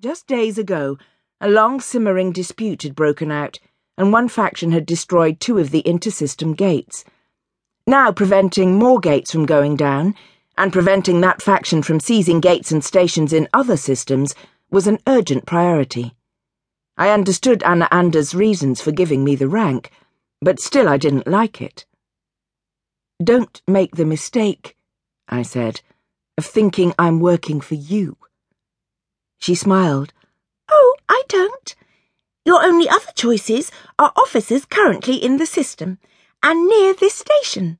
Just days ago, a long simmering dispute had broken out, and one faction had destroyed two of the intersystem gates. Now, preventing more gates from going down, and preventing that faction from seizing gates and stations in other systems, was an urgent priority. I understood Anaander's reasons for giving me the rank, but still I didn't like it. Don't make the mistake, I said, of thinking I'm working for you. She smiled. Oh, I don't. Your only other choices are officers currently in the system and near this station.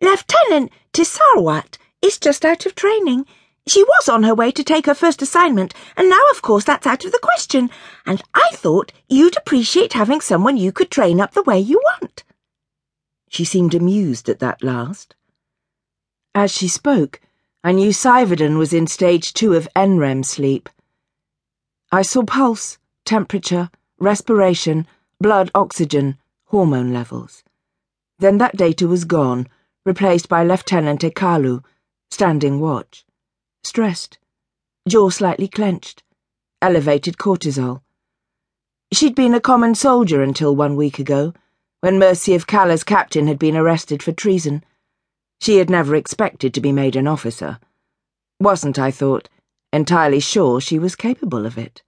Lieutenant Tisarwat is just out of training. She was on her way to take her first assignment, and now, of course, that's out of the question. And I thought you'd appreciate having someone you could train up the way you want. She seemed amused at that last. As she spoke, I knew Seivarden was in stage two of NREM sleep. I saw pulse, temperature, respiration, blood oxygen, hormone levels. Then that data was gone, replaced by Lieutenant Ekalu, standing watch. Stressed, jaw slightly clenched, elevated cortisol. She'd been a common soldier until one week ago, when Mercy of Kalr's captain had been arrested for treason. She had never expected to be made an officer. Wasn't, I thought, entirely sure she was capable of it.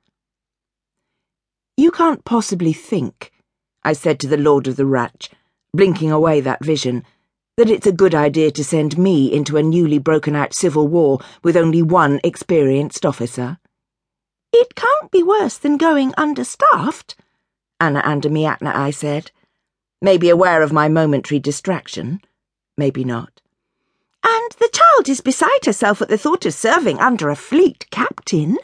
You can't possibly think, I said to the Lord of the Radch, blinking away that vision, that it's a good idea to send me into a newly broken out civil war with only one experienced officer. It can't be worse than going understaffed, Anna I said, maybe aware of my momentary distraction, maybe not. And the child is beside herself at the thought of serving under a fleet captain.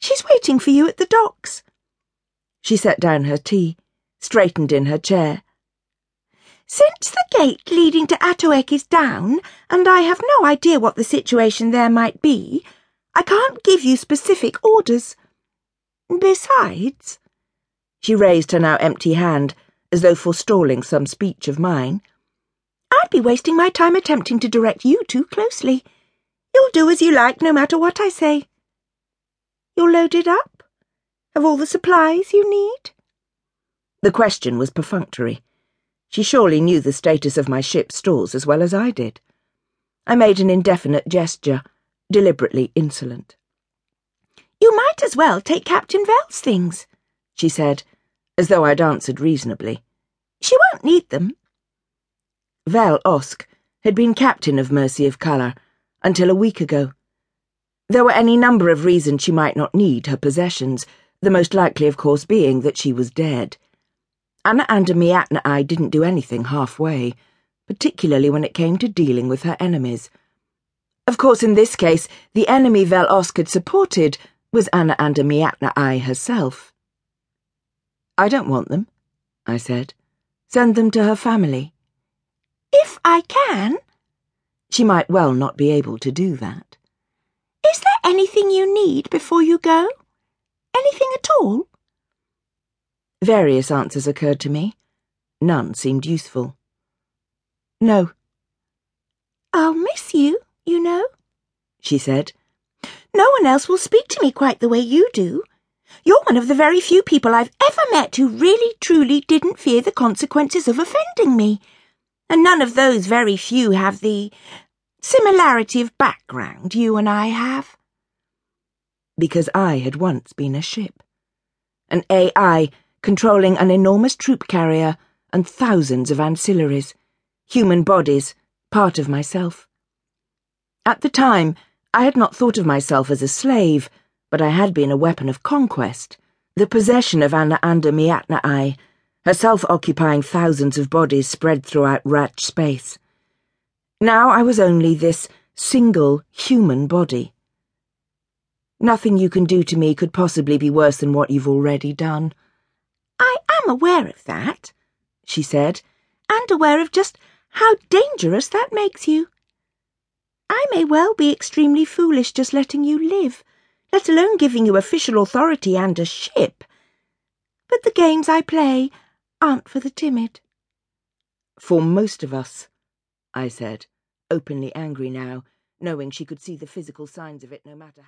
She's waiting for you at the docks. She set down her tea, straightened in her chair. Since the gate leading to Athoek is down, and I have no idea what the situation there might be, I can't give you specific orders. Besides, she raised her now empty hand, as though forestalling some speech of mine. I'd be wasting my time attempting to direct you too closely. You'll do as you like, no matter what I say. You're loaded up? Have all the supplies you need? The question was perfunctory. She surely knew the status of my ship's stores as well as I did. I made an indefinite gesture, deliberately insolent. You might as well take Captain Vel's things, she said, as though I'd answered reasonably. She won't need them. Vel Osck had been captain of Mercy of Kalr until a week ago. There were any number of reasons she might not need her possessions, the most likely, of course, being that she was dead. Anaander Mianaai didn't do anything halfway, particularly when it came to dealing with her enemies. Of course, in this case, the enemy Vel Osck had supported was Anaander Mianaai herself. I don't want them, I said. Send them to her family. If I can. She might well not be able to do that. Is there anything you need before you go? Anything at all? Various answers occurred to me. None seemed useful. No. I'll miss you, you know, she said. No one else will speak to me quite the way you do. You're one of the very few people I've ever met who really truly didn't fear the consequences of offending me. And none of those very few have the similarity of background you and I have because I had once been a ship. An AI controlling an enormous troop carrier and thousands of ancillaries, human bodies, part of myself. At the time, I had not thought of myself as a slave, but I had been a weapon of conquest, the possession of Anaander Mianaai, herself occupying thousands of bodies spread throughout Radch space. Now I was only this single human body Nothing you can do to me could possibly be worse than what you've already done. I am aware of that, she said, and aware of just how dangerous that makes you. I may well be extremely foolish just letting you live, let alone giving you official authority and a ship. But the games I play aren't for the timid. For most of us, I said, openly angry now, knowing she could see the physical signs of it no matter how.